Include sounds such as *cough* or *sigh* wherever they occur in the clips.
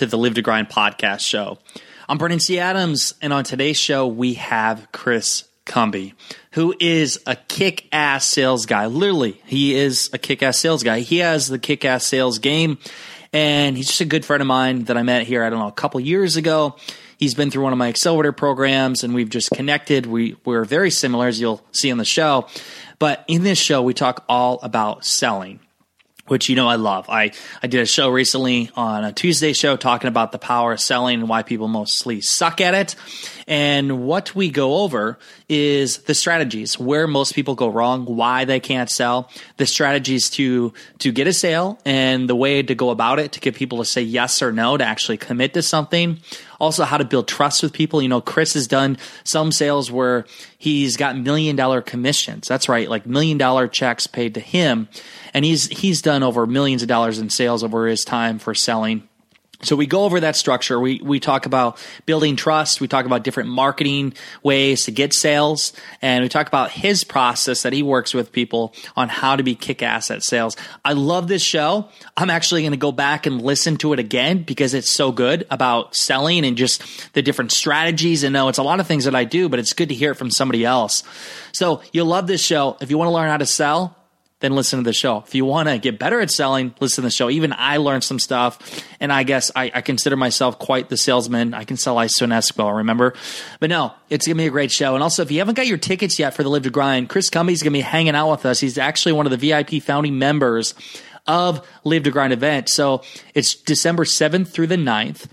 to the Live to Grind podcast show. I'm Brennan C. Adams, and on today's show, we have Chris Cumby, who is a kick ass sales guy. Literally, he is a kick ass sales guy. He has the kick ass sales game, and he's just a good friend of mine that I met here, I don't know, a couple years ago. He's been through one of my accelerator programs, and we've just connected. We, we're very similar, as you'll see on the show. But in this show, we talk all about selling which you know I love. I, I did a show recently on a Tuesday show talking about the power of selling and why people mostly suck at it. And what we go over is the strategies, where most people go wrong, why they can't sell, the strategies to to get a sale and the way to go about it to get people to say yes or no to actually commit to something. Also how to build trust with people. You know, Chris has done some sales where he's got million dollar commissions. That's right, like million dollar checks paid to him and he's he's done over millions of dollars in sales over his time for selling. So we go over that structure. We we talk about building trust. We talk about different marketing ways to get sales, and we talk about his process that he works with people on how to be kick ass at sales. I love this show. I'm actually going to go back and listen to it again because it's so good about selling and just the different strategies. And know it's a lot of things that I do, but it's good to hear it from somebody else. So you'll love this show if you want to learn how to sell then listen to the show. If you want to get better at selling, listen to the show. Even I learned some stuff, and I guess I, I consider myself quite the salesman. I can sell ice to an Eskimo, remember? But no, it's going to be a great show. And also, if you haven't got your tickets yet for the Live to Grind, Chris Cumby's going to be hanging out with us. He's actually one of the VIP founding members of Live to Grind event. So it's December 7th through the 9th.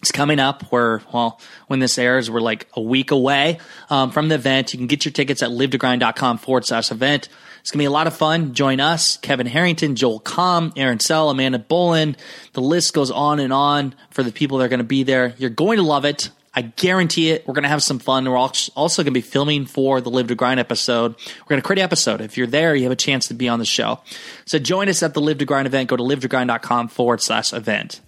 It's coming up. We're, well, when this airs, we're like a week away um, from the event. You can get your tickets at livetogrind.com forward slash event. It's going to be a lot of fun. Join us, Kevin Harrington, Joel Comm, Aaron Sell, Amanda Bolin. The list goes on and on for the people that are going to be there. You're going to love it. I guarantee it. We're going to have some fun. We're also going to be filming for the Live to Grind episode. We're going to create an episode. If you're there, you have a chance to be on the show. So join us at the Live to Grind event. Go to livetogrind.com forward slash event.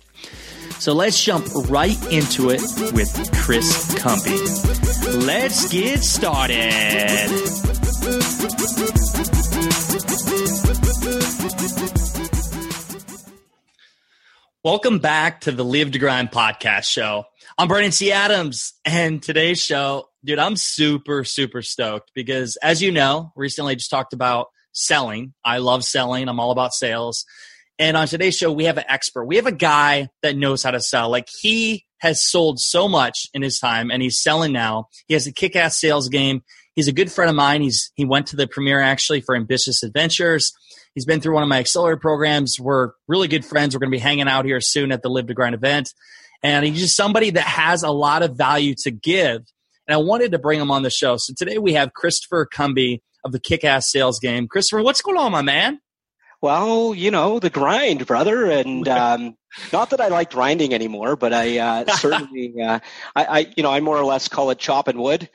So let's jump right into it with Chris Cumby. Let's get started. Welcome back to the Live to Grind podcast show. I'm Brennan C. Adams, and today's show, dude, I'm super, super stoked because, as you know, recently I just talked about selling. I love selling. I'm all about sales. And on today's show, we have an expert. We have a guy that knows how to sell. Like he has sold so much in his time, and he's selling now. He has a kick-ass sales game. He's a good friend of mine. He's he went to the premiere actually for Ambitious Adventures. He's been through one of my accelerator programs. We're really good friends. We're going to be hanging out here soon at the Live to Grind event. And he's just somebody that has a lot of value to give. And I wanted to bring him on the show. So today we have Christopher Cumby of the Kick Ass Sales Game. Christopher, what's going on, my man? Well, you know, the grind, brother. And *laughs* um, not that I like grinding anymore, but I uh, *laughs* certainly, uh, I, I, you know, I more or less call it chopping wood.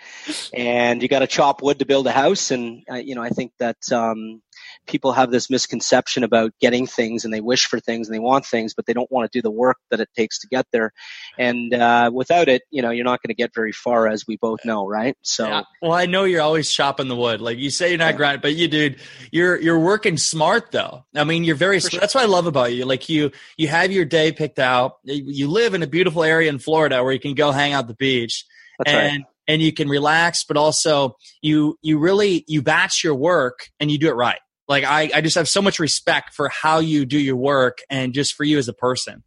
And you got to chop wood to build a house. And, uh, you know, I think that, um, people have this misconception about getting things and they wish for things and they want things, but they don't want to do the work that it takes to get there. And uh, without it, you know, you're not going to get very far, as we both know, right? So, yeah. well, I know you're always chopping the wood. Like you say, you're not yeah. grinding, but you, dude, you're you're working smart though. I mean, you're very. Sure. That's what I love about you. Like you, you have your day picked out. You live in a beautiful area in Florida where you can go hang out the beach. That's and, right and you can relax but also you you really you batch your work and you do it right like I, I just have so much respect for how you do your work and just for you as a person.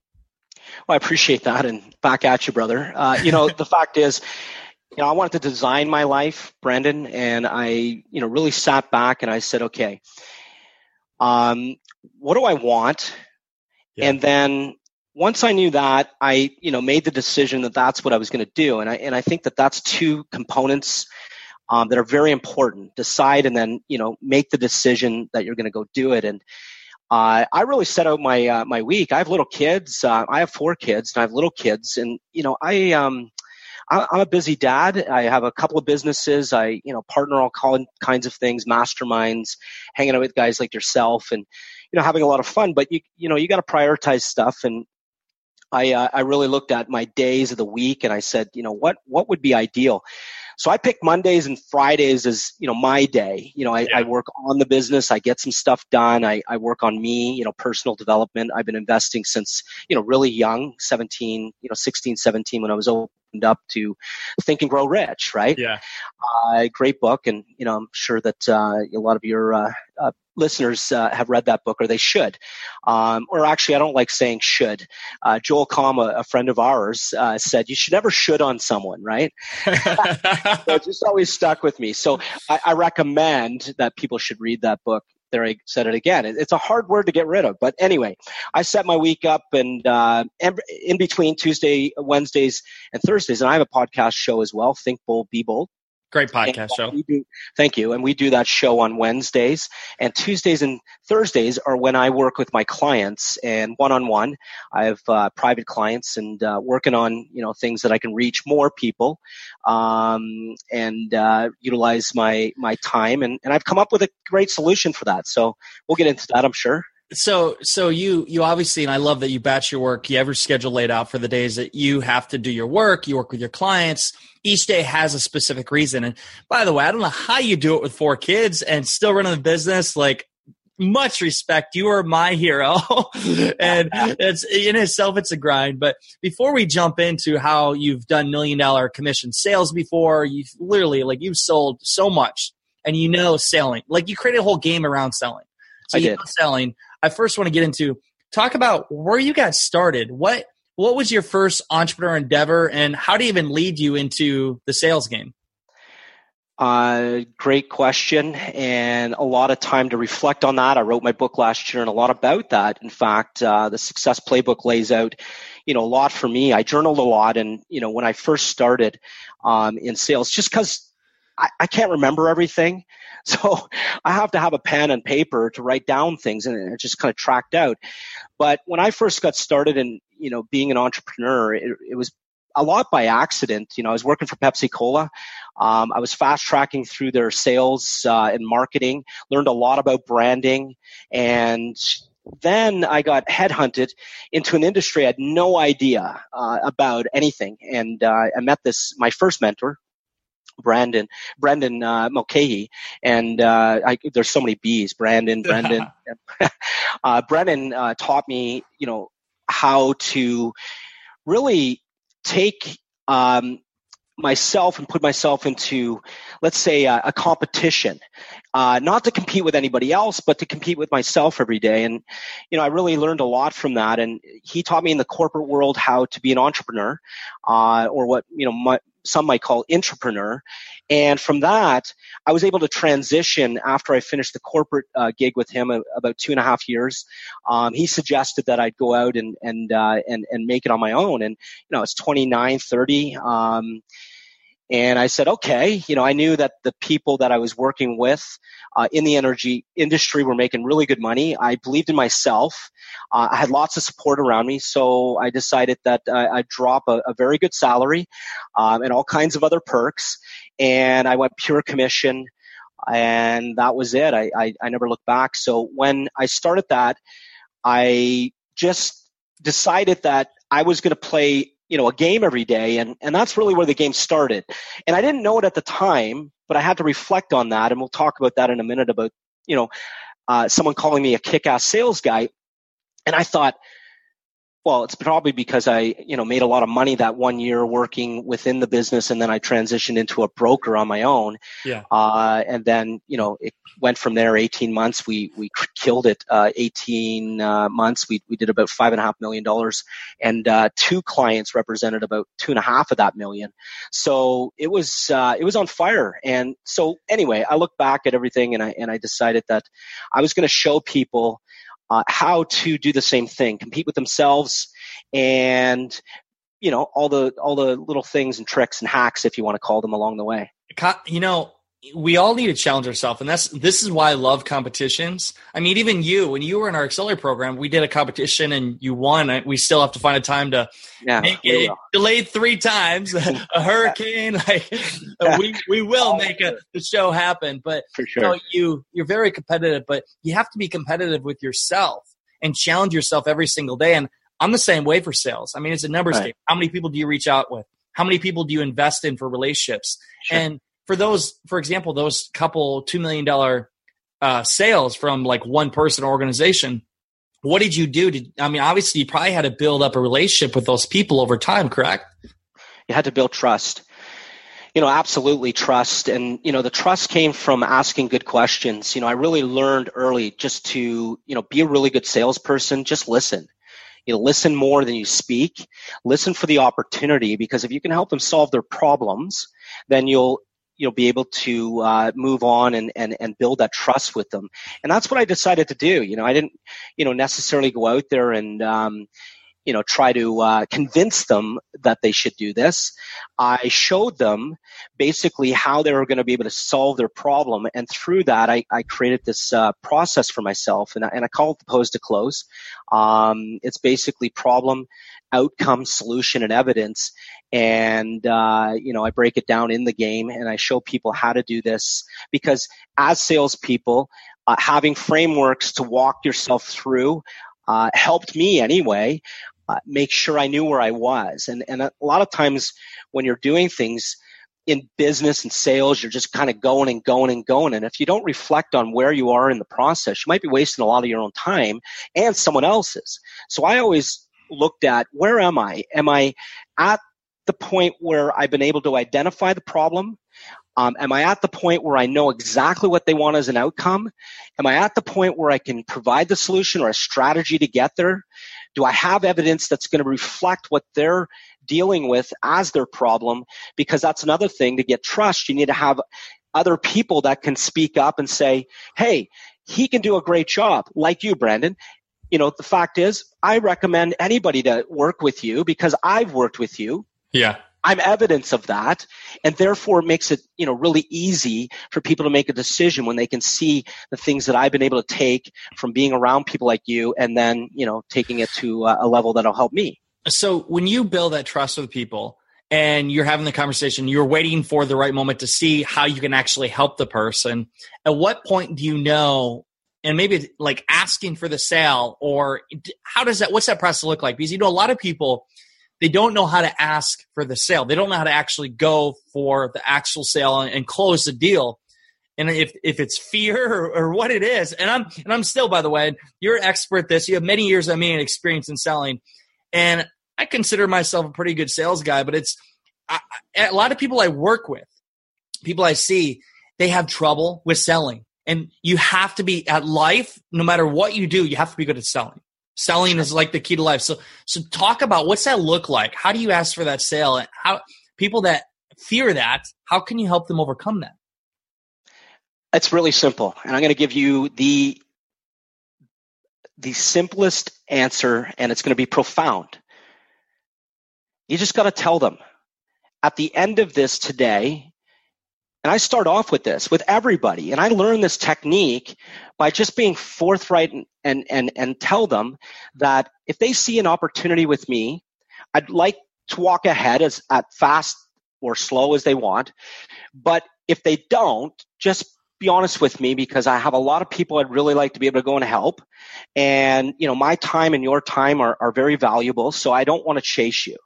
Well, I appreciate that, and back at you, brother. Uh, you know, the *laughs* fact is, you know, I wanted to design my life, Brendan, and I, you know, really sat back and I said, okay, um, what do I want? Yeah. And then once I knew that, I, you know, made the decision that that's what I was going to do, and I and I think that that's two components um, that are very important. Decide and then you know make the decision that you're going to go do it. And uh, I really set out my uh, my week. I have little kids. Uh, I have four kids, and I have little kids, and you know, I um, I'm a busy dad. I have a couple of businesses. I you know partner all kinds of things, masterminds, hanging out with guys like yourself, and you know having a lot of fun. But you you know you got to prioritize stuff, and I uh, I really looked at my days of the week, and I said, you know what what would be ideal. So I pick Mondays and Fridays as, you know, my day. You know, I, yeah. I work on the business. I get some stuff done. I, I work on me, you know, personal development. I've been investing since, you know, really young, 17, you know, 16, 17 when I was opened up to Think and Grow Rich, right? Yeah. Uh, great book. And, you know, I'm sure that uh, a lot of your uh, uh, listeners uh, have read that book or they should. Um, or actually, I don't like saying should. Uh, Joel Comm, a, a, friend of ours, uh, said you should never should on someone, right? *laughs* so it just always stuck with me. So I, I recommend that people should read that book there I said it again. It's a hard word to get rid of, but anyway, I set my week up and uh, in between Tuesday, Wednesdays, and Thursdays, and I have a podcast show as well. Think Bold, Be Bold. Great podcast show. Do, thank you. And we do that show on Wednesdays. And Tuesdays and Thursdays are when I work with my clients and one on one. I have uh, private clients and uh, working on you know things that I can reach more people um, and uh, utilize my my time. And, and I've come up with a great solution for that. So we'll get into that, I'm sure so so you you obviously and i love that you batch your work. You have your schedule laid out for the days that you have to do your work. You work with your clients. Each day has a specific reason. And by the way i don't know how you do it with four kids and still running the business. Like much respect. You are my hero. *laughs* And it's in itself it's a grind. But before we jump into how you've done million dollar commission sales before you've literally like you've sold so much and you know selling. Like you created a whole game around selling. So I you did. know selling I first want to get into talk about where you got started. What what was your first entrepreneur endeavor, and how did it even lead you into the sales game? Uh, great question, and a lot of time to reflect on that. I wrote my book last year, and a lot about that. In fact, uh, the Success Playbook lays out, you know, a lot for me. I journaled a lot, and you know, when I first started um, in sales, just because I, I can't remember everything. *laughs* So I have to have a pen and paper to write down things and it just kind of tracked out. But when I first got started in, you know, being an entrepreneur, it, it was a lot by accident. You know, I was working for Pepsi Cola. Um, I was fast tracking through their sales uh, and marketing, learned a lot about branding, and then I got headhunted into an industry I had no idea uh, about anything. And uh, I met this my first mentor, Brandon, Brendan uh, Mulcahy, and uh, I, there's so many B's. Brandon, *laughs* Brendan, *laughs* uh, Brennan uh, taught me, you know, how to really take um, myself and put myself into, let's say, a, a competition, uh, not to compete with anybody else, but to compete with myself every day. And, you know, I really learned a lot from that. And he taught me in the corporate world how to be an entrepreneur, uh, or what, you know, my, some might call entrepreneur. And from that, I was able to transition after I finished the corporate uh, gig with him a, about two and a half years. Um, he suggested that I'd go out and and uh, and and make it on my own. And you know, it's 29, 30. Um, and I said, okay, you know, I knew that the people that I was working with uh, in the energy industry were making really good money. I believed in myself. Uh, I had lots of support around me, so I decided that uh, I'd drop a, a, very good salary um, and all kinds of other perks, and I went pure commission, and that was it. I, I, I never looked back. So when I started that, I just decided that I was going to play you know a game every day and and that's really where the game started. And i didn't know it at the time but i had to reflect on that and we'll talk about that in a minute about you know uh, someone calling me a kick-ass sales guy and i thought well, it's probably because I, you know, made a lot of money that one year working within the business, and then I transitioned into a broker on my own. Yeah. Uh, and then, you know, it went from there. Eighteen months, we we killed it. Uh, Eighteen uh, months, we we did about five and a half million dollars, and uh, two clients represented about two and a half of that million. So it was uh, it was on fire. And so anyway, I look back at everything, and I and I decided that I was going to show people uh, how to do the same thing, compete with themselves, and you know all the all the little things and tricks and hacks, if you want to call them, along the way. You know, we all need to challenge ourselves and that's this is why i love competitions. I mean even you when you were in our accelerator program we did a competition and you won. We still have to find a time to yeah, make it. delayed three times *laughs* a hurricane like we, we will make a, the show happen. But For sure. you, know, you you're very competitive but you have to be competitive with yourself and challenge yourself every single day. And i'm the same way for sales. I mean it's a numbers right. game. How many people do you reach out with? How many people do you invest in for relationships? Sure. and for those, for example, those couple two million dollar uh, sales from like one person organization, what did you do? To, I mean, obviously, you probably had to build up a relationship with those people over time, correct? You had to build trust. You know, absolutely trust. And, you know, the trust came from asking good questions. You know, I really learned early just to, you know, be a really good salesperson, just listen you know, listen more than you speak listen for the opportunity because if you can help them solve their problems then you'll you know be able to uh, move on and, and and build that trust with them. And that's what i decided to do. You know i didn't you know necessarily go out there and um, you know try to uh, convince them that they should do this. I showed them basically how they were going to be able to solve their problem. And through that i, I created this uh, process for myself. And I, and I call it the pose to close. Um, it's basically problem outcome solution and evidence and uh, you know i break it down in the game and i show people how to do this because as salespeople uh, having frameworks to walk yourself through uh, helped me anyway uh, make sure i knew where i was and, and a lot of times when you're doing things in business and sales, you're just kind of going and going and going. And if you don't reflect on where you are in the process, you might be wasting a lot of your own time and someone else's. So I always looked at where am I? Am I at the point where I've been able to identify the problem? Um, am I at the point where I know exactly what they want as an outcome? Am I at the point where I can provide the solution or a strategy to get there? Do I have evidence that's going to reflect what they're dealing with as their problem? Because that's another thing to get trust. You need to have other people that can speak up and say, hey, he can do a great job, like you, Brandon you know, the fact is, I recommend anybody to work with you because I've worked with you. Yeah. I'm evidence of that. And therefore it makes it, you know, really easy for people to make a decision when they can see the things that I've been able to take from being around people like you and then, you know, taking it to uh, a level that'll help me. So when you build that trust with people and you're having the conversation, you're waiting for the right moment to see how you can actually help the person. At what point do you know and maybe like asking for the sale or how does that what's that process look like? Because you know a lot of people they don't know how to ask for the sale. They don't know how to actually go for the actual sale and, and close the deal. And if if it's fear or, or, what it is and i'm and i'm still by the way you're an expert this. You have many years of me and experience in selling. And i consider myself a pretty good sales guy but it's I, a lot of people i work with people i see they have trouble with selling and you have to be at life, no matter what you do, you have to be good at selling. Selling is like the key to life. So, so talk about what's that look like? How do you ask for that sale? And how people that fear that, how can you help them overcome that? It's really simple. And I'm going to give you the, the simplest answer and it's going to be profound. You just got to tell them at the end of this today, and I start off with this with everybody. And I learn this technique by just being forthright and, and, and, and tell them that if they see an opportunity with me, I'd like to walk ahead as at fast or slow as they want. But if they don't, just be honest with me because I have a lot of people I'd really like to be able to go and help. And, you know, my time and your time are, are very valuable. So I don't want to chase you.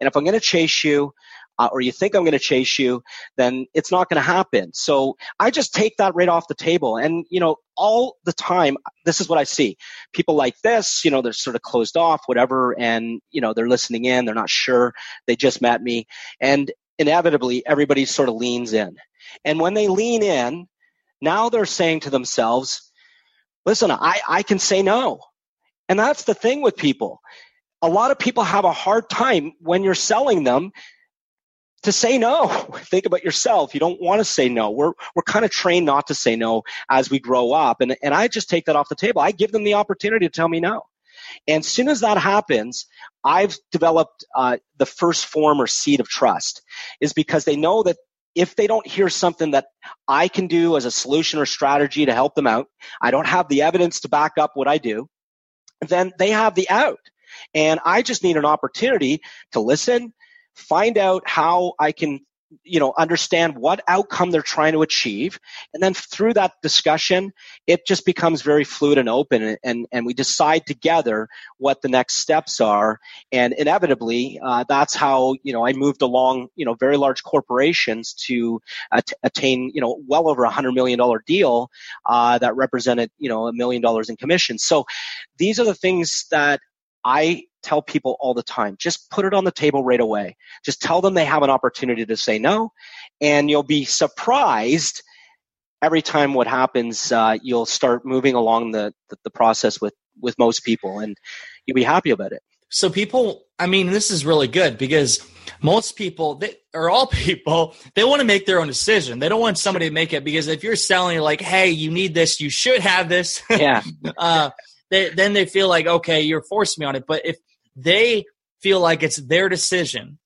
And if I'm going to chase you, uh, or you think I'm going to chase you, then it's not going to happen. So I just take that right off the table. And, you know, all the time, this is what I see. People like this, you know, they're sort of closed off, whatever, and, you know, they're listening in, they're not sure, they just met me. And inevitably, everybody sort of leans in. And when they lean in, now they're saying to themselves, listen, I, I can say no. And that's the thing with people. A lot of people have a hard time when you're selling them to say no. *laughs* Think about yourself. You don't want to say no. We're, we're kind of trained not to say no as we grow up. And, and I just take that off the table. I give them the opportunity to tell me no. And as soon as that happens, I've developed uh, the first form or seed of trust is because they know that if they don't hear something that I can do as a solution or strategy to help them out, I don't have the evidence to back up what I do, then they have the out. And I just need an opportunity to listen, find out how I can you know understand what outcome they're trying to achieve. And then through that discussion it just becomes very fluid and open and and we decide together what the next steps are. And inevitably uh, that's how you know i moved along you know very large corporations to at- attain you know well over a hundred million dollar deal uh, that represented you know a million dollars in commissions so these are the things that I tell people all the time just put it on the table right away. Just tell them they have an opportunity to say no, and you'll be surprised every time what happens. Uh, you'll start moving along the, the, the process with with most people, and you'll be happy about it. So people, I mean, this is really good because most people, they, or all *laughs* people, they want to make their own decision. They don't want somebody to make it because if you're selling, like, hey, you need this, you should have this. Yeah. *laughs* uh, they, then they feel like, okay, you're forcing me on it. But if they feel like it's their decision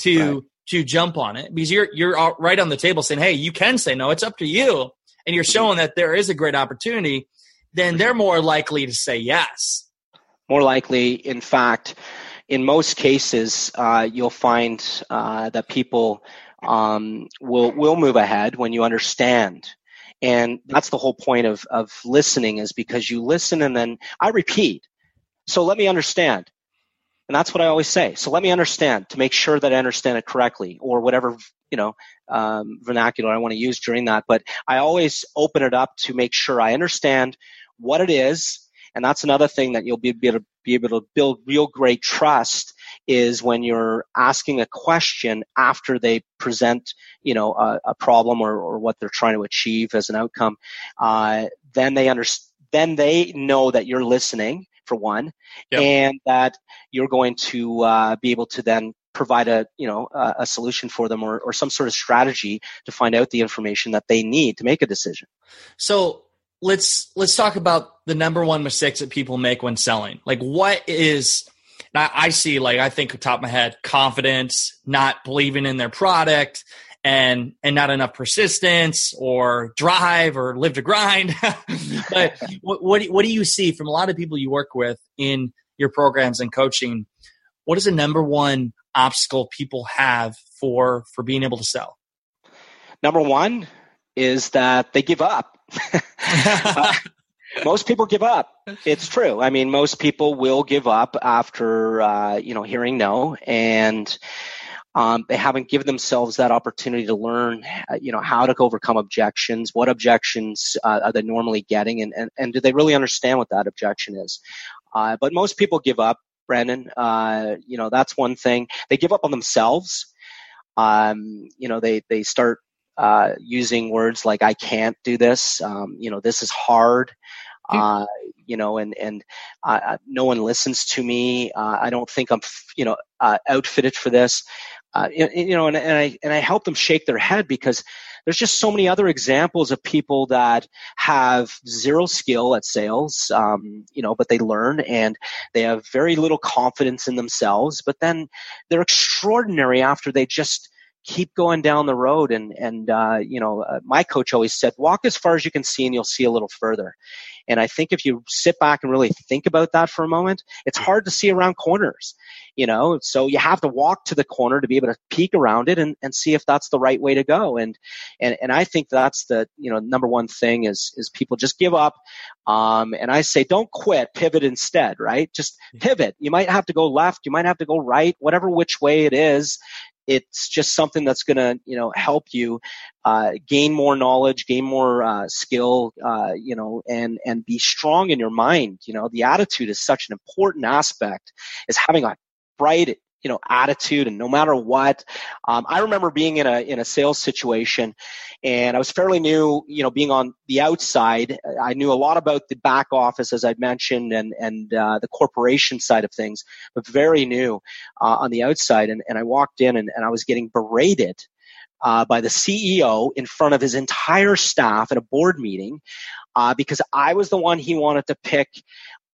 to right. to jump on it, because you're you're right on the table saying, hey, you can say no. It's up to you, and you're mm-hmm. showing that there is a great opportunity. Then they're more likely to say yes. More likely, in fact, in most cases, uh, you'll find uh, that people um, will will move ahead when you understand and that's the whole point of, of listening is because you listen and then I repeat. So let me understand. And that's what I always say. So let me understand to make sure that I understand it correctly or whatever, you know, um, vernacular I want to use during that. But I always open it up to make sure I understand what it is. And that's another thing that you'll be able to be able to build real great trust is when you're asking a question after they present, you know, a, a problem or, or, what they're trying to achieve as an outcome. Uh, then they understand. Then they know that you're listening for one, yep. and that you're going to uh, be able to then provide a you know a, a solution for them or, or some sort of strategy to find out the information that they need to make a decision. So let's let's talk about the number one mistakes that people make when selling. Like what is I see like I think on top of my head confidence, not believing in their product, and and not enough persistence or drive or live to grind. *laughs* but *laughs* what what do, what do you see from a lot of people you work with in your programs and coaching? What is the number one obstacle people have for for being able to sell? Number one is that they give up. *laughs* uh, most people give up. It's true. I mean, most people will give up after uh, you know hearing no, and um, they haven't given themselves that opportunity to learn, uh, you know, how to overcome objections. What objections uh, are they normally getting, and, and and do they really understand what that objection is? Uh, but most people give up. Brendan, uh, you know, that's one thing. They give up on themselves. Um, you know, they they start uh, using words like "I can't do this," um, you know, "This is hard,". Uh, you know, and and uh, no one listens to me. Uh, I don't think I'm, you know, uh, outfitted for this. Uh, you know, and, and I and I help them shake their head because there's just so many other examples of people that have zero skill at sales, um, you know, but they learn and they have very little confidence in themselves, but then they're extraordinary after they just keep going down the road and and uh, you know uh, my coach always said walk as far as you can see and you'll see a little further and i think if you sit back and really think about that for a moment it's hard to see around corners you know? So you have to walk to the corner to be able to peek around it and, and see if that's the right way to go. And and and i think that's the you know number one thing is is people just give up um, and i say don't quit pivot instead right? Just pivot. You might have to go left you might have to go right whatever which way it is it's just something that's going to you know help you uh, gain more knowledge gain more uh, skill uh, you know and and be strong in your mind. You know the attitude is such an important aspect is having a bright you know attitude and no matter what. Um, i remember being in a in a sales situation and i was fairly new you know being on the outside. I knew a lot about the back office as i mentioned and and uh, the corporation side of things but very new uh, on the outside. And, and i walked in and, and i was getting berated uh, by the CEO in front of his entire staff at a board meeting uh, because I was the one he wanted to pick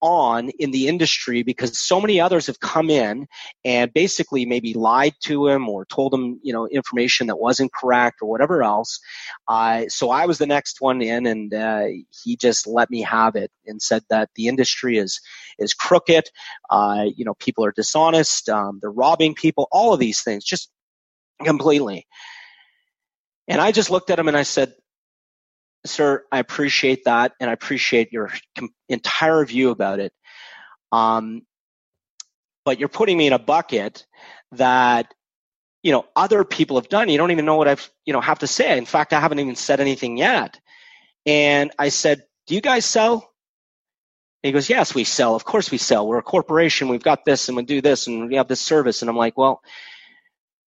on in the industry because so many others have come in and basically maybe lied to him or told him, you know, information that wasn't correct or whatever else. Uh, so I was the next one in and uh, he just let me have it and said that the industry is, is crooked. Uh, you know, people are dishonest. Um, they're robbing people, all of these things, just completely. And I just looked at him and I said, sir, I appreciate that, and I appreciate your entire view about it. Um, but you're putting me in a bucket that you know other people have done. You don't even know what I've you know have to say. In fact, I haven't even said anything yet. And I said, "Do you guys sell?" And he goes, "Yes, we sell. Of course, we sell. We're a corporation. We've got this, and we do this, and we have this service." And I'm like, "Well."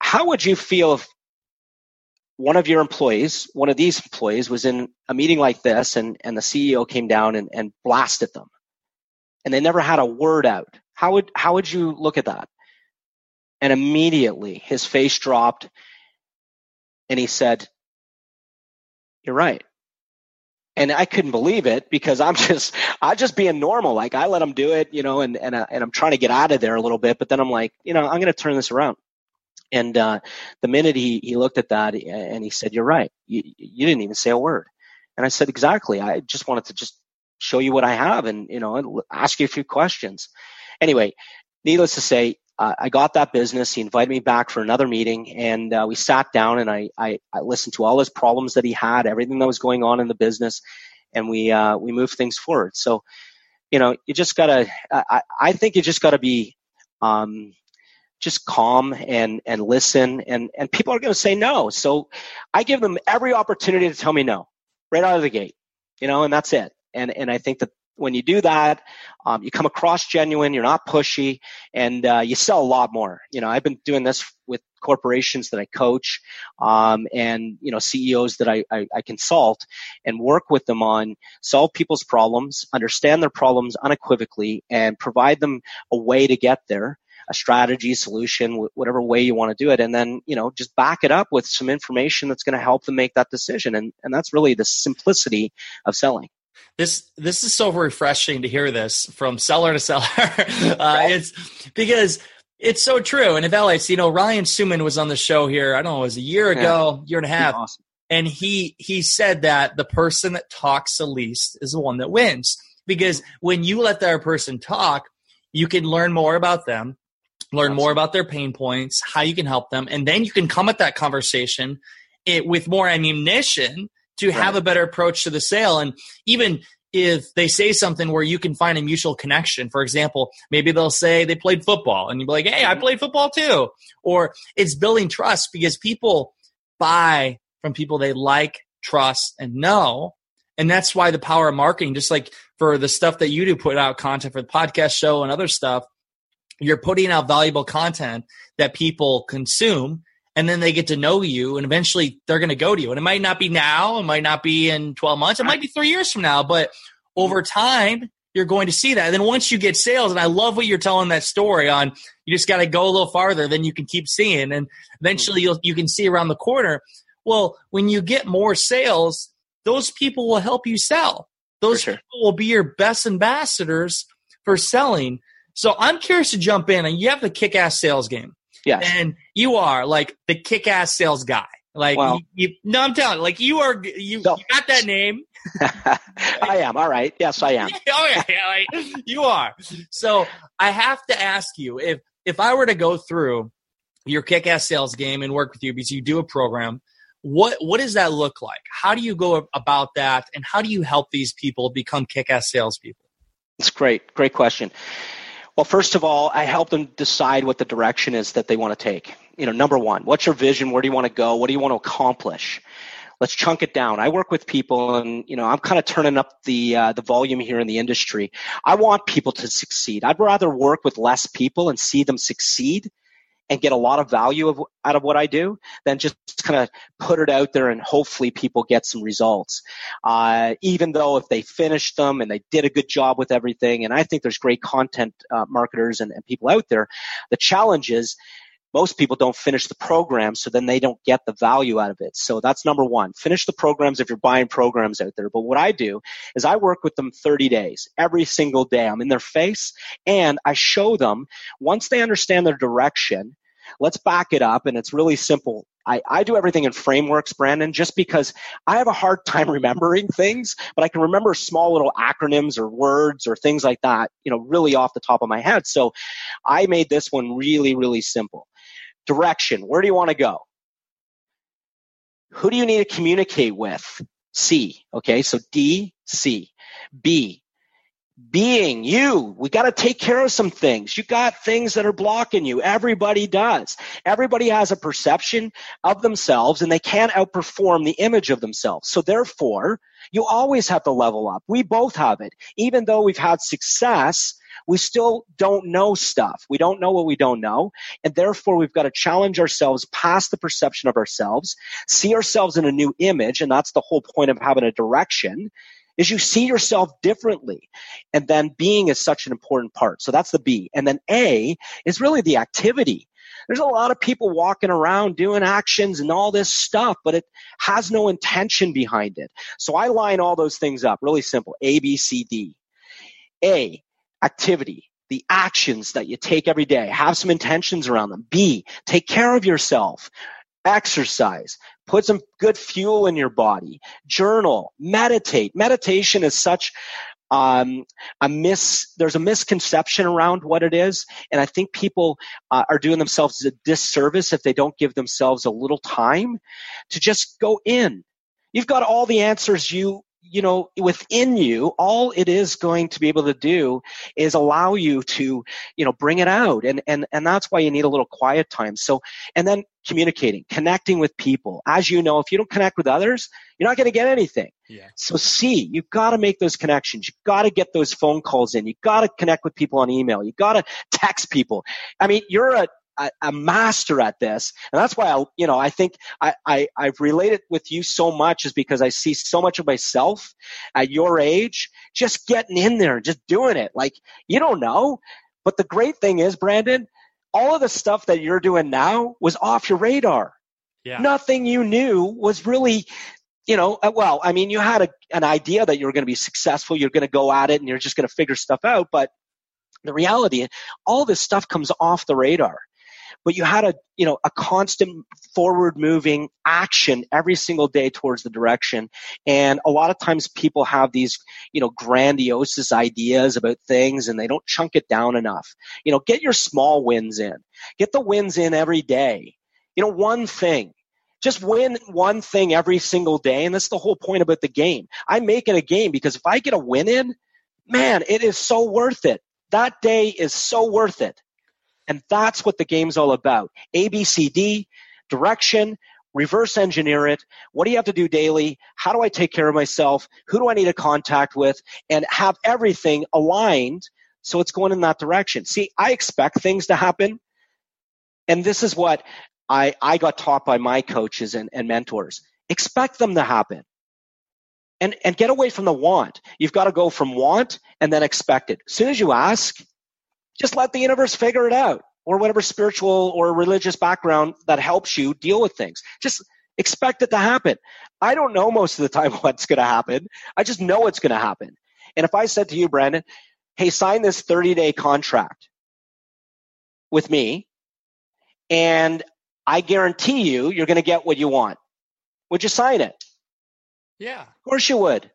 How would you feel if one of your employees, one of these employees was in a meeting like this and, and the CEO came down and, and blasted them and they never had a word out. How would, how would you look at that? And immediately his face dropped and he said, you're right. And I couldn't believe it because I'm *laughs* just, I'm just being normal. Like I let him do it, you know, and, and, and I'm trying to get out of there a little bit, but then I'm like, you know, I'm going to turn this around. And uh, the minute he, he looked at that and he said, "You're right. You, you didn't even say a word." And I said, "Exactly. I just wanted to just show you what I have and you know ask you a few questions." Anyway, needless to say, uh, I got that business. He invited me back for another meeting, and uh, we sat down and I, I, I listened to all his problems that he had, everything that was going on in the business, and we uh, we moved things forward. So, you know, you just gotta. I, I think you just gotta be um, just calm and and listen and and people are going to say no. So i give them every opportunity to tell me no right out of the gate you know and that's it. And and i think that when you do that um, you come across genuine you're not pushy and uh, you sell a lot more. You know i've been doing this with corporations that i coach um, and you know ceos that I, I, I consult and work with them on solve people's problems understand their problems unequivocally and provide them a way to get there a strategy, solution, whatever way you want to do it, and then you know just back it up with some information that's going to help them make that decision, and and that's really the simplicity of selling. This this is so refreshing to hear this from seller to seller. *laughs* uh. It's because it's so true. And if Alex, you know, Ryan Stewman was on the show here. I don't know, it was a year ago, yeah. year and a half. Awesome. And he he said that the person that talks the least is the one that wins because when you let that person talk, you can learn more about them learn Absolutely. more about their pain points, how you can help them, and then you can come at that conversation it, with more ammunition to right. have a better approach to the sale. And even if they say something where you can find a mutual connection, for example, maybe they'll say they played football, and you'll be like, "Hey, I mm-hmm. played football too," or it's building trust because people buy from people they like, trust, and know. And that's why the power of marketing, just like for the stuff that you do, put out content for the podcast show and other stuff, you're putting out valuable content that people consume and then they get to know you and eventually they're going to go to you. And it might not be now it might not be in 12 months it might be three years from now but over time you're going to see that. And then once you get sales and i love what you're telling that story on you just got to go a little farther then you can keep seeing and eventually you'll, you can see around the corner. Well when you get more sales those people will help you sell. Those sure. people will be your best ambassadors for selling so I'm curious to jump in, and you have the kick-ass sales game. Yeah, and you are like the kick-ass sales guy. Like, well, you, you, no, I'm telling you, like you are, you, so, you got that name. *laughs* I am. All right. Yes, I am. *laughs* oh yeah, yeah like, you are. So I have to ask you if if I were to go through your kick-ass sales game and work with you because you do a program, what what does that look like? How do you go about that, and how do you help these people become kick-ass salespeople? It's great. Great question. Well, first of all, I help them decide what the direction is that they want to take. You know, number one, what's your vision? Where do you want to go? What do you want to accomplish? Let's chunk it down. I work with people, and you know, I'm kind of turning up the uh, the volume here in the industry. I want people to succeed. I'd rather work with less people and see them succeed and get a lot of value of, out of what I do than just kind of put it out there and hopefully people get some results. Uh, even though if they finish them and they did a good job with everything, and I think there's great content uh, marketers and, and people out there, the challenge is most people don't finish the program, so then they don't get the value out of it. So that's number one. Finish the programs if you're buying programs out there. But what I do is I work with them 30 days, every single day. I'm in their face and I show them once they understand their direction, let's back it up and it's really simple. I, I do everything in frameworks, Brandon, just because I have a hard *laughs* time remembering things, but I can remember small little acronyms or words or things like that, you know, really off the top of my head. So I made this one really, really simple. Direction. Where do you want to go? Who do you need to communicate with? C. Okay. So D, C. B being you. We got to take care of some things. You got things that are blocking you. Everybody does. Everybody has a perception of themselves and they can't outperform the image of themselves. So therefore, you always have to level up. We both have it. Even though we've had success, we still don't know stuff. We don't know what we don't know. And therefore, we've got to challenge ourselves past the perception of ourselves, see ourselves in a new image. And that's the whole point of having a direction is you see yourself differently. And then being is such an important part. So that's the B. And then A is really the activity. There's a lot of people walking around doing actions and all this stuff, but it has no intention behind it. So I line all those things up really simple. A, B, C, D. A, activity the actions that you take every day. Have some intentions around them. B, take care of yourself exercise, put some good fuel in your body, journal, meditate. Meditation is such um, a mis there's a misconception around what it is and i think people uh, are doing themselves a disservice if they don't give themselves a little time to just go in. You've got all the answers you you know, within you, all it is going to be able to do is allow you to, you know, bring it out. And, and, and that's why you need a little quiet time. So, and then communicating, connecting with people. As you know, if you don't connect with others, you're not going to get anything. Yeah. So see, you've got to make those connections. You've got to get those phone calls in. You've got to connect with people on email. You've got to text people. I mean, you're a, a, a, master at this. And that's why I, you know, I think I, I, I've related with you so much is because I see so much of myself at your age, just getting in there just doing it. Like, you don't know. But the great thing is, Brandon, all of the stuff that you're doing now was off your radar. Yeah. Nothing you knew was really, you know, uh, well, I mean, you had a, an idea that you were going to be successful. You're going to go at it and you're just going to figure stuff out. But the reality, all this stuff comes off the radar but you had a you know a constant forward moving action every single day towards the direction. And a lot of times people have these you know grandiose ideas about things and they don't chunk it down enough. You know get your small wins in. Get the wins in every day. You know one thing. Just win one thing every single day and that's the whole point about the game. I make it a game because if i get a win in man it is so worth it. That day is so worth it and that's what the game's all about. ABCD, direction, reverse engineer it. What do you have to do daily? How do I take care of myself? Who do I need to contact with? And have everything aligned so it's going in that direction. See, I expect things to happen. And this is what I, I got taught by my coaches and, and mentors. Expect them to happen. And, and get away from the want. You've got to go from want and then expect it. As soon as you ask, just let the universe figure it out or whatever spiritual or religious background that helps you deal with things. Just expect it to happen. I don't know most of the time *laughs* what's going to happen. I just know it's going to happen. And if I said to you, Brandon, hey, sign this 30 day contract with me, and I guarantee you, you're going to get what you want. Would you sign it? Yeah. Of course you would.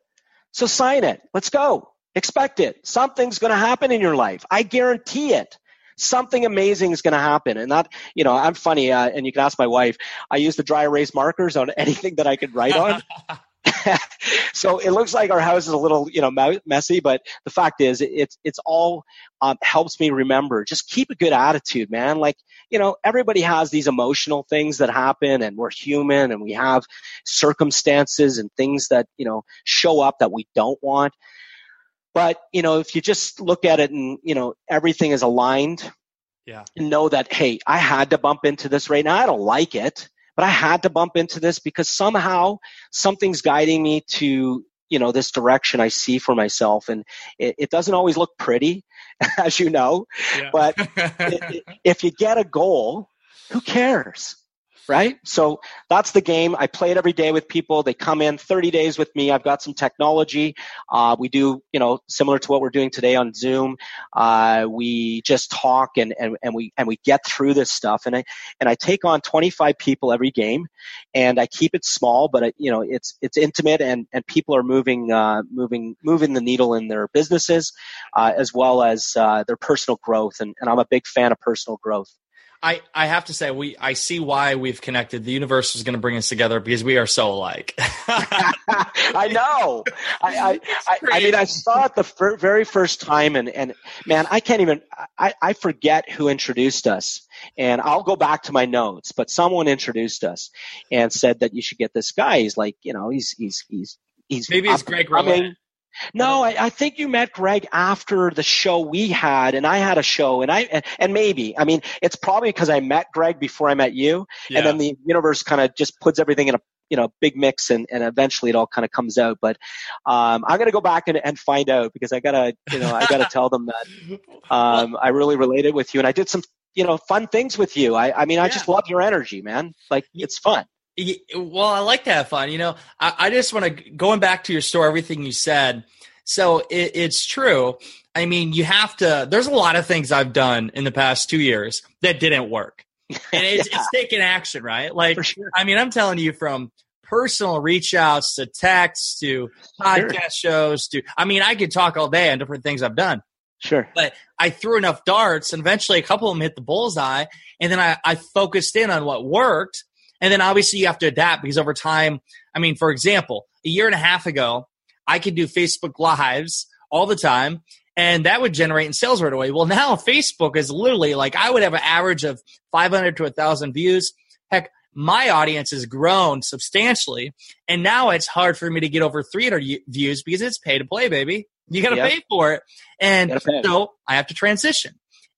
So sign it. Let's go. Expect it. Something's going to happen in your life. I guarantee it. Something amazing is going to happen. And that, you know, I'm funny, uh, and you can ask my wife. I use the dry erase markers on *laughs* anything that I could write on. *laughs* *laughs* so it looks like our house is a little, you know, messy, but the fact is, it's it's all um, helps me remember. Just keep a good attitude, man. Like, you know, everybody has these emotional things that happen, and we're human, and we have circumstances and things that you know show up that we don't want. But, you know, if you just look at it and, you know, everything is aligned, yeah. and know that, hey, I had to bump into this right now. I don't like it, but I had to bump into this because somehow something's guiding me to, you know, this direction I see for myself. And it, it doesn't always look pretty, *laughs* as you know, yeah. but *laughs* it, if you get a goal, who cares? Right? So that's the game. I play it every day with people. They come in 30 days with me. I've got some technology. Uh, we do, you know, similar to what we're doing today on Zoom. Uh, we just talk and, and, and we and we get through this stuff. And I and I take on 25 people every game, and I keep it small, but I, you know, it's it's intimate and and people are moving uh, moving moving the needle in their businesses uh, as well as uh, their personal growth. And, and I'm a big fan of personal growth. I, I have to say we I see why we've connected. The universe is going to bring us together because we are so alike. *laughs* I know. I I, I, I, mean I saw it the fir- very first time and and man I can't even I, I forget who introduced us and I'll go back to my notes but someone introduced us and said that you should get this guy. He's like you know he's he's he's he's maybe it's Greg Roman. No, I, I, think you met Greg after the show we had, and I had a show, and I and, maybe I mean it's probably because I met Greg before I met you, yeah. and then the universe kind of just puts everything in a you know big mix, and, and eventually it all kind of comes out. But um, I'm gonna go back and, and find out because I gotta you know I gotta tell them that *laughs* um, I really related with you, and I did some you know fun things with you. I I mean I yeah. just love your energy, man. Like it's fun. Well, I like to have fun. You know, I, I just want to going back to your story, everything you said. So it, it's true. I mean, you have to. There's a lot of things I've done in the past two years that didn't work, *laughs* and it's, yeah. it's taking action, right? Like, sure. I mean, I'm telling you from personal reach outs to texts to podcast sure. shows to. I mean, I could talk all day on different things I've done. Sure. But I threw enough darts, and eventually a couple of them hit the bullseye, and then I, I focused in on what worked and then obviously you have to adapt because over time, I mean, for example, a year and a half ago, I could do Facebook Lives all the time and that would generate in sales right away. Well, now *laughs* Facebook is literally like I would have an average of 500 to 1,000 views. Heck, my audience has grown substantially, and now it's hard for me to get over 300 views because it's pay to play, baby. You got to yep. pay for it, and so I have to transition.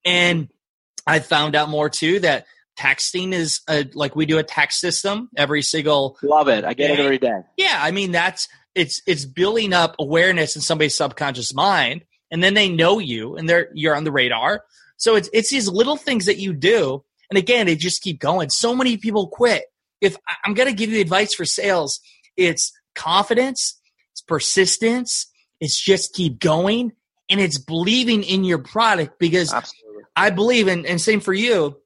And mm-hmm. I found out more too that texting is a, like we do a text system every single love it. I get day. it every day. Yeah i mean that's it's it's building up awareness in somebody's subconscious mind and then they know you and they're you're on the radar. So it's it's these little things that you do and again they just keep going. So many people quit. If i'm going to give you advice for sales. It's confidence it's persistence it's just keep going and it's believing in your product because Absolutely. i believe and, and same for you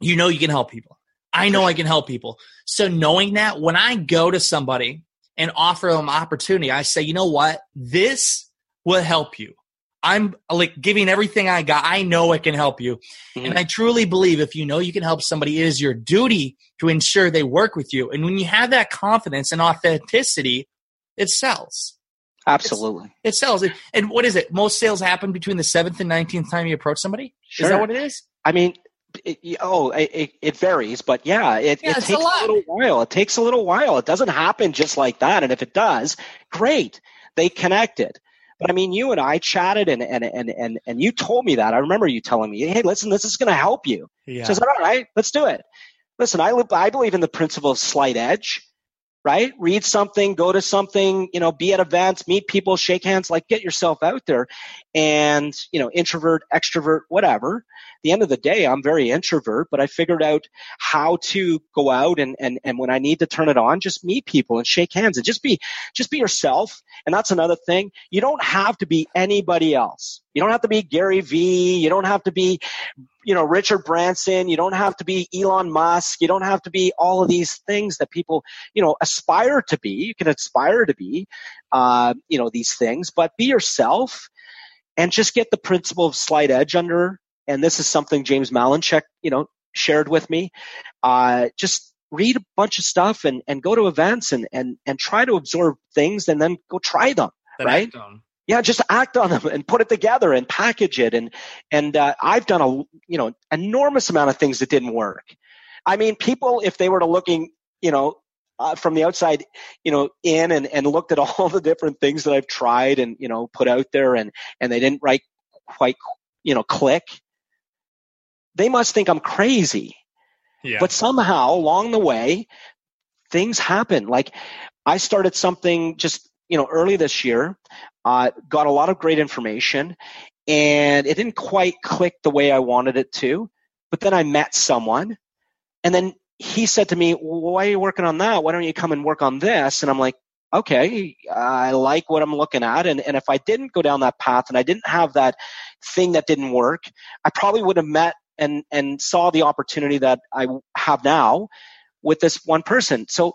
you know you can help people. I know I can help people. So knowing that when I go to somebody and offer them opportunity, I say, you know what? This will help you. I'm like giving everything I got. I know it can help you. Mm-hmm. And I truly believe if you know you can help somebody, it is your duty to ensure they work with you. And when you have that confidence and authenticity, it sells. Absolutely. It's, it sells. And what is it? Most sales happen between the seventh and 19th time you approach somebody? Sure. Is that what it is? I mean, it, oh, it, it, varies, but yeah, it, yeah, it takes a, a, little while. It takes a little while. It doesn't happen just like that. And if it does, great, they connected. But I mean, you and I chatted, and and and and, and you told me that. I remember you telling me, "Hey, listen, this is going to help you." Yeah. So I said, "All right, let's do it." Listen, I I believe in the principle of slight edge right? Read something, go to something, you know, be at events, meet people, shake hands, like get yourself out there and, you know, introvert, extrovert, whatever. At the end of the day, I'm very introvert, but I figured out how to go out and, and, and when I need to turn it on, just meet people and shake hands and just be, just be yourself. And that's another thing. You don't have to be anybody else. You don't have to be Gary Vee. You don't have to be you know, Richard Branson. You don't have to be Elon Musk. You don't have to be all of these things that people, you know, aspire to be. You can aspire to be, uh, you know, these things, but be yourself and just get the principle of slight edge under. And this is something James Malinchak, you know, shared with me. Uh, just read a bunch of stuff and, and go to events and, and, and try to absorb things and then go try them. That right? Yeah just act on them and put it together and package it. And and uh, i've done a you know enormous amount of things that didn't work. I mean people if they were to looking you know uh, from the outside you know in and, and looked at *laughs* all the different things that i've tried and you know put out there and and they didn't write quite you know click they must think i'm crazy. Yeah. but somehow along the way things happen. Like i started something just you know early this year uh, got a lot of great information, and it didn't quite click the way I wanted it to. But then I met someone And then he said to me, well, why are you working on that? Why don't you come and work on this? And I'm like, okay, I like what I'm looking at. And, and if I didn't go down that path and I didn't have that thing that didn't work, I probably would have met and, and saw the opportunity that I have now with this one person. So,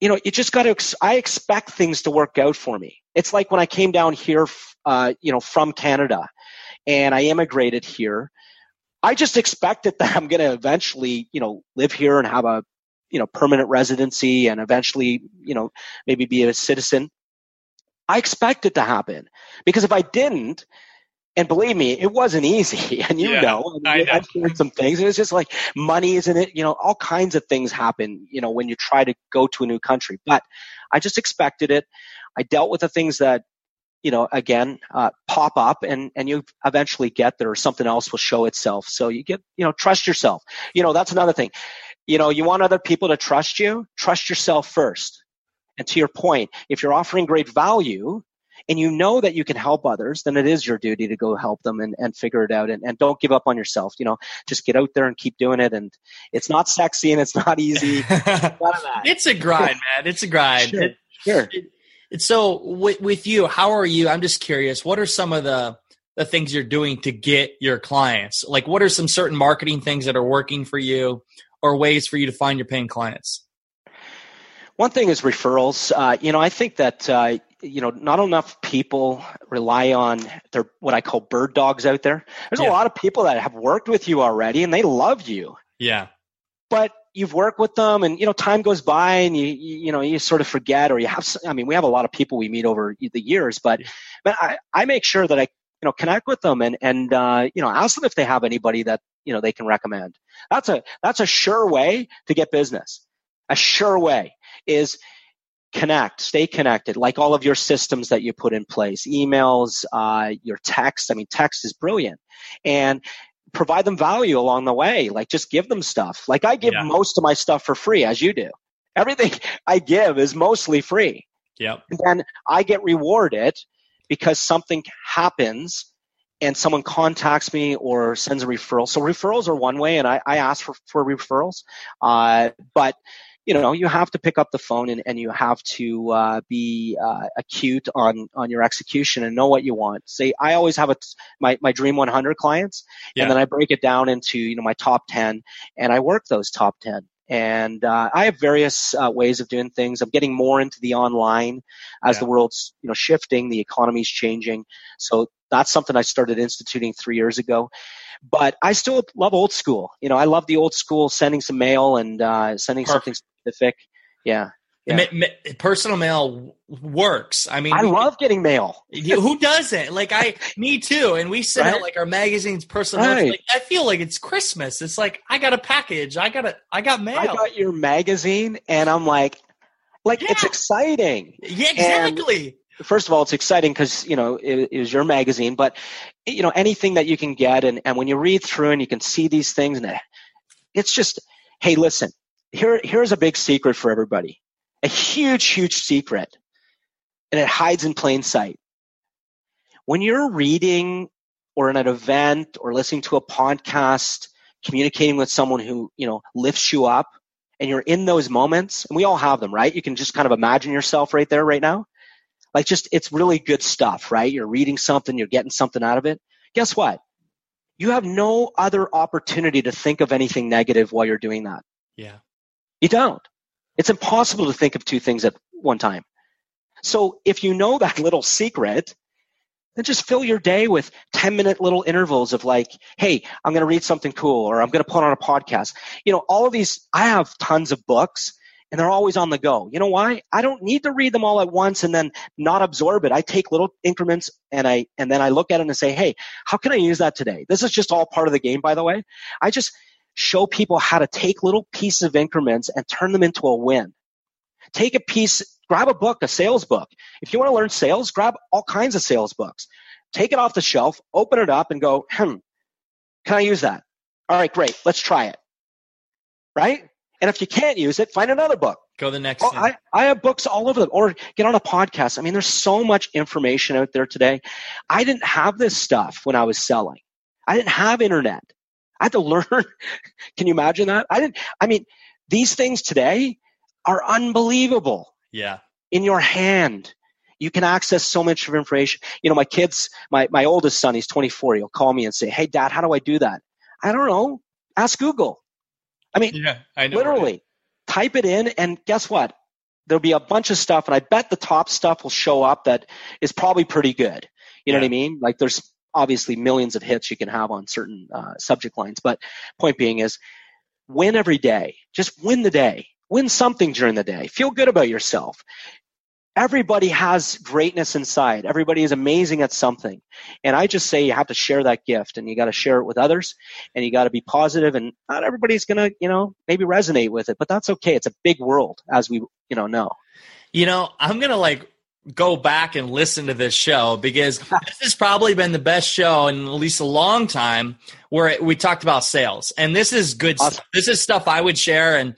you know, you just got to, I expect things to work out for me. It's like when I came down here, uh, you know, from Canada and I immigrated here. I just expected *laughs* that I'm going to eventually, you know, live here and have a, you know, permanent residency and eventually, you know, maybe be a citizen. I expect it to happen because if I didn't, and believe me, it wasn't easy. *laughs* And you yeah, know, i i've heard some things. And it's just like money, isn't it? You know, all kinds of things happen, you know, when you try to go to a new country. But I just expected it. I dealt with the things that, you know, again, uh, pop up and, and you eventually get there or something else will show itself. So you get, you know, trust yourself. You know, that's another thing. You know, you want other people to trust you, trust yourself first. And to your point, if you're offering great value, and you know that you can help others, then it is your duty to go help them and, and figure it out and, and don't give up on yourself. You know, just get out there and keep doing it. And it's not sexy and it's not easy. *laughs* it's a grind, man. It's a grind. Sure. It, sure. It, so with, with you, how are you? I'm just curious. What are some of the, the things you're doing to get your clients? Like, what are some certain marketing things that are working for you or ways for you to find your paying clients? One thing is referrals. Uh, you know, I think that uh, you know, not enough people rely on their what I call bird dogs out there. There's yeah. a lot of people that have worked with you already and they love you. Yeah. But you've worked with them and you know time goes by and you you, know you sort of forget or you have I mean we have a lot of people we meet over the years but but I, I make sure that I you know connect with them and and uh, you know ask them if they have anybody that you know they can recommend. That's a that's a sure way to get business. A sure way is connect, stay connected, like all of your systems that you put in place, emails, uh, your text. I mean, text is brilliant. And provide them value along the way. Like just give them stuff. Like I give yeah. most of my stuff for free, as you do. Everything *laughs* I give is mostly free. Yep. And then I get rewarded because something happens and someone contacts me or sends a referral. So referrals are one way, and I, I ask for, for referrals. Uh, but you know you have to pick up the phone and, and you have to uh, be uh, acute on on your execution and know what you want say i always have a my, my dream 100 clients yeah. and then i break it down into you know my top 10 and i work those top 10 and uh, I have various uh, ways of doing things. I'm getting more into the online as yeah. the world's you know shifting, the economy's changing. So that's something I started instituting three years ago. But I still love old school. You know, I love the old school, sending some mail and uh, sending Perfect. something specific. Yeah. Yeah. Ma- ma- personal mail works. I mean, I we, love getting mail. who doesn't? Like I, *laughs* me too. And we send right? out like our magazines, personal. Right. Like, I feel like it's Christmas. It's like I got a package. I got a, I got mail. I got your magazine, and I'm like, like yeah. it's exciting. Yeah, exactly. And first of all, it's exciting because you know it, it your magazine, but you know anything that you can get, and and when you read through and you can see these things, and it's just, hey, listen, here, here's a big secret for everybody. A huge, huge secret. And it hides in plain sight. When you're reading or in an event or listening to a podcast, communicating with someone who, you know, lifts you up and you're in those moments, and we all have them, right? You can just kind of imagine yourself right there, right now. Like just, it's really good stuff, right? You're reading something, you're getting something out of it. Guess what? You have no other opportunity to think of anything negative while you're doing that. Yeah. You don't. It's impossible to think of two things at one time. So if you know that *laughs* little secret, then just fill your day with 10 minute little intervals of like, hey, I'm going to read something cool or I'm going to put on a podcast. You know, all of these, I have tons of books and they're always on the go. You know why? I don't need to read them all at once and then not absorb it. I take little increments and I, and then I look at it and say, hey, how can I use that today? This is just all part of the game, by the way. I just, show people how to take little pieces of increments and turn them into a win. Take a piece, grab a book, a sales book. If you want to learn sales, grab all kinds of sales books. Take it off the shelf, open it up and go, hmm, can I use that? All right, great. Let's try it. Right? And if you can't use it, find another book. Go the next. Oh, I, I have books all over them. Or get on a podcast. I mean, there's so much information out there today. I didn't have this stuff when I was selling. I didn't have internet. I had to learn. *laughs* Can you imagine that? I didn't, I mean, these things today are unbelievable. Yeah. In your hand. You can access so much of information. You know, my kids, my, my oldest son, he's 24. He'll call me and say, Hey, dad, how do I do that? I don't know. Ask Google. I mean, yeah, I know, literally right? type it in and guess what? There'll be a bunch of stuff and I bet the top stuff will show up that is probably pretty good. You know yeah. what I mean? Like there's obviously millions of hits you can have on certain uh, subject lines, but point being is win every day. Just win the day. Win something during the day. Feel good about yourself everybody has greatness inside. Everybody is amazing at something. And I just say you have to share that gift and you got to share it with others and you got to be positive and not everybody's going to, you know, maybe resonate with it, but that's okay. It's a big world as we, you know, know. You know, I'm going to like go back and listen to this show because *laughs* this has probably been the best show in at least a long time where we talked about sales. And this is good awesome. stuff. This is stuff I would share and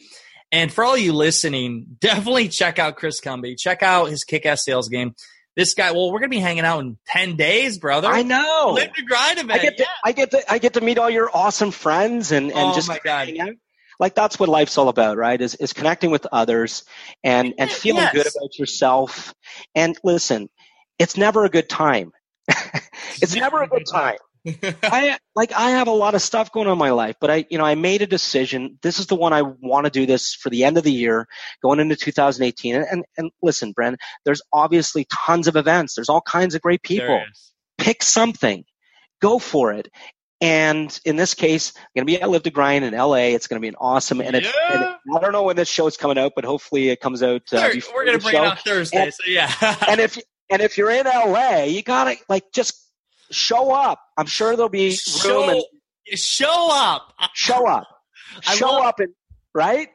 and for all you listening, *laughs* definitely check out Chris Cumby. Check out his kick ass sales game. This guy, well, we're gonna be hanging out in ten days, brother. I know. Live to grind event. I get to, yeah. I get to I get to meet all your awesome friends and, and oh just my God. hang out. Like that's what life's all about, right? Is is connecting with others and and feeling yes. good about yourself. And listen, it's never a good time. it's never a good time. *laughs* I like I have a lot of stuff going on in my life, but I you know I made a decision. This is the one I want to do this for the end of the year, going into 2018. And and, and listen, Brent, there's obviously tons of events. There's all kinds of great people. Pick something, go for it. And in this case, I'm going to be at Live to Grind in LA. It's going to be an awesome. And, yeah. and I don't know when this show is coming out, but hopefully it comes out. Uh, We're going to bring show. it out Thursday. And, so yeah. *laughs* and if and if you're in LA, you gotta like just show up. I'm sure there'll be show, room. And, show up. Show up. *laughs* show love, up and right.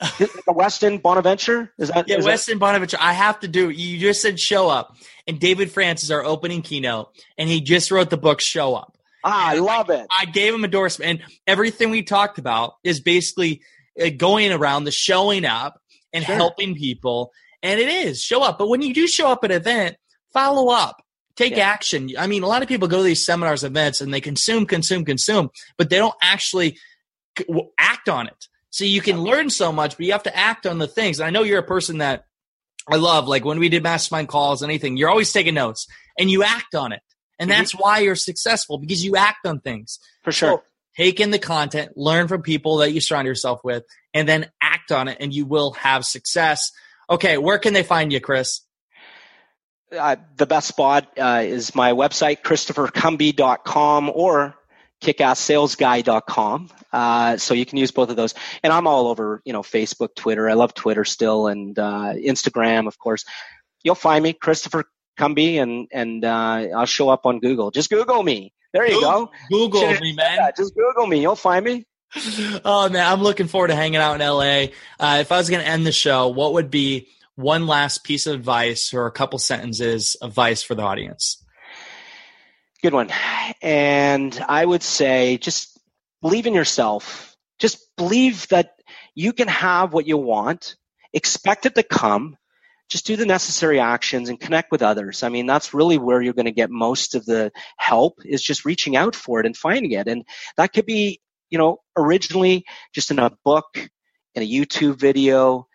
the Westin Bonaventure is that? Yeah, is that? Bonaventure. I have to do. You just said show up, and David Francis, our opening keynote, and he just wrote the book Show Up. Ah, I love I, it. I gave him endorsement, and everything we talked about is basically uh, going around the showing up and Sure. helping people, and it is show up. But when you do show up at an event, follow up. Take Yeah. action. I mean, a lot of people go to these seminars, events, and they consume, consume, consume, but they don't actually act on it. So you can learn so much, but you have to act on the things. And I know you're a person that I love. Like when we did mastermind calls, anything, you're always taking notes and you act on it. And Mhm. that's why you're successful because you act on things. for sure. So take in the content, learn from people that you surround yourself with, and then act on it, and you will have success. Okay, where can they find you, Chris? uh, the best spot uh, is my website, christophercumby.com or kickasssalesguy.com. Uh, so you can use both of those. And I'm all over, you know, Facebook, Twitter. I love Twitter still and uh, Instagram, of course. You'll find me, Christopher Cumby, and, and uh, I'll show up on Google. Just Google me. There you go. Google Should've me, man. Just Google me. You'll find me. *laughs* oh man, I'm looking forward to hanging out in LA. Uh, if I was going to end the show, what would be one last piece of advice or a couple sentences of advice for the audience? Good one. And I would say just believe in yourself. Just believe that you can have what you want. Expect it to come. Just do the necessary actions and connect with others. I mean, that's really where you're going to get most of the help is just reaching out for it and finding it. And that could be, you know, originally just in a book, in a YouTube video,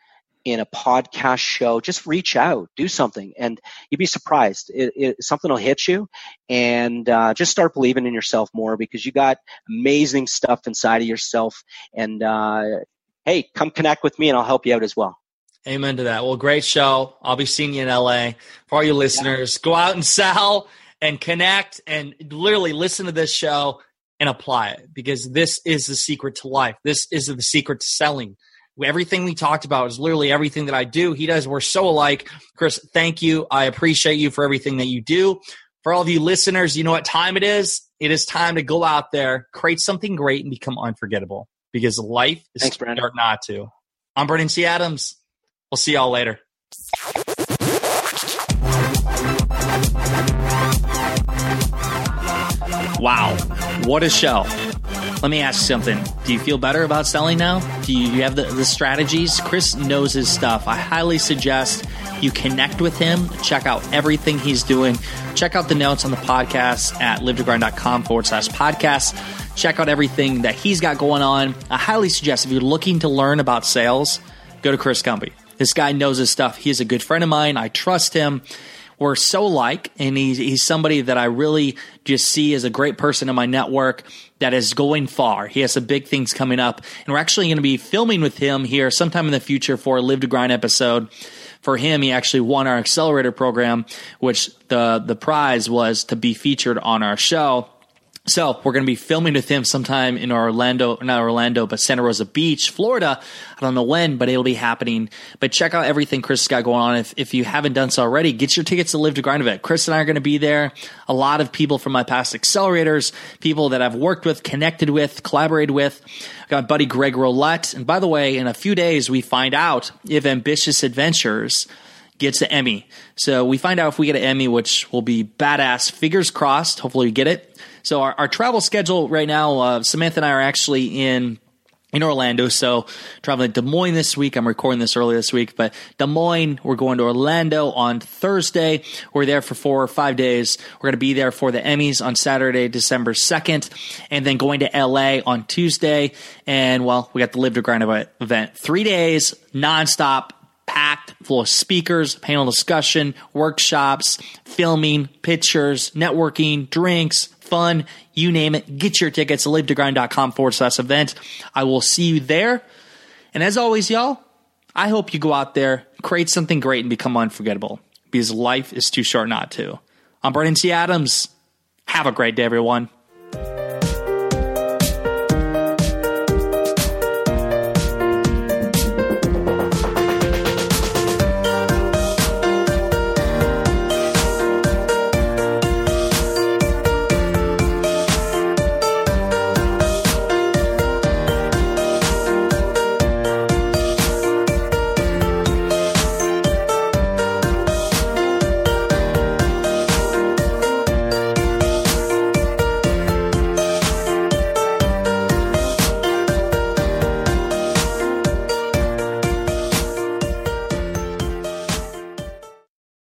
in a podcast show. Just reach out, do something, and you'd be surprised. It, it, something will hit you, and uh, just start believing in yourself more because you got amazing stuff inside of yourself. And uh, hey, come connect with me, and I'll help you out as well. Amen to that. Well, great show. I'll be seeing you in LA. For all you listeners, go out and sell and connect and literally listen to this show and apply it because this is the secret to life. This is the secret to selling. Everything we talked about is literally everything that I do. He does. We're so alike. Chris, thank you. I appreciate you for everything that you do. For all of you listeners, you know what time it is? It is time to go out there, create something great, and become unforgettable because life is Thanks, Brandon. not to. I'm Brandon T. Adams. We'll see y'all later. Wow, what a show. Let me ask something. Do you feel better about selling now? Do you have the, the strategies? Chris knows his stuff. I highly suggest you connect with him, check out everything he's doing. Check out the notes on the podcast at livetogrind.com forward slash podcast. Check out everything that he's got going on. I highly suggest if you're looking to learn about sales, go to Chris Cumby. This guy knows his stuff. He's a good friend of mine. I trust him. We're so alike, and he's, he's somebody that I really just see as a great person in my network that is going far. He has some big things coming up, and we're actually going to be filming with him here sometime in the future for a Live to Grind episode. For him, he actually won our accelerator program, which the the prize was to be featured on our show. So we're going to be filming with him sometime in Orlando, not Orlando, but Santa Rosa Beach, Florida. I don't know when, but it'll be happening. But check out everything Chris has got going on. If, if you haven't done so already, get your tickets to Live to Grind event. Chris and I are going to be there. A lot of people from my past accelerators, people that I've worked with, connected with, collaborated with. I got buddy Greg Rollett. And by the way, in a few days, we find out if Ambitious Adventures gets the Emmy. So we find out if we get an Emmy, which will be badass. Fingers crossed. Hopefully we get it. So our, our travel schedule right now, uh, Samantha and I are actually in in Orlando. So traveling to Des Moines this week. I'm recording this early this week, but Des Moines, we're going to Orlando on Thursday. We're there for four or five days. We're going to be there for the Emmys on Saturday, December 2nd, and then going to LA on Tuesday. And well, we got the Live to Grind event. Three days, nonstop, packed full of speakers, panel discussion, workshops, filming, pictures, networking, drinks, fun, you name it. Get your tickets, livetogrind.com forward slash event. I will see you there. And as always, y'all, I hope you go out there, create something great, and become unforgettable because life is too short not to. I'm Brandon T. Adams. Have a great day, everyone.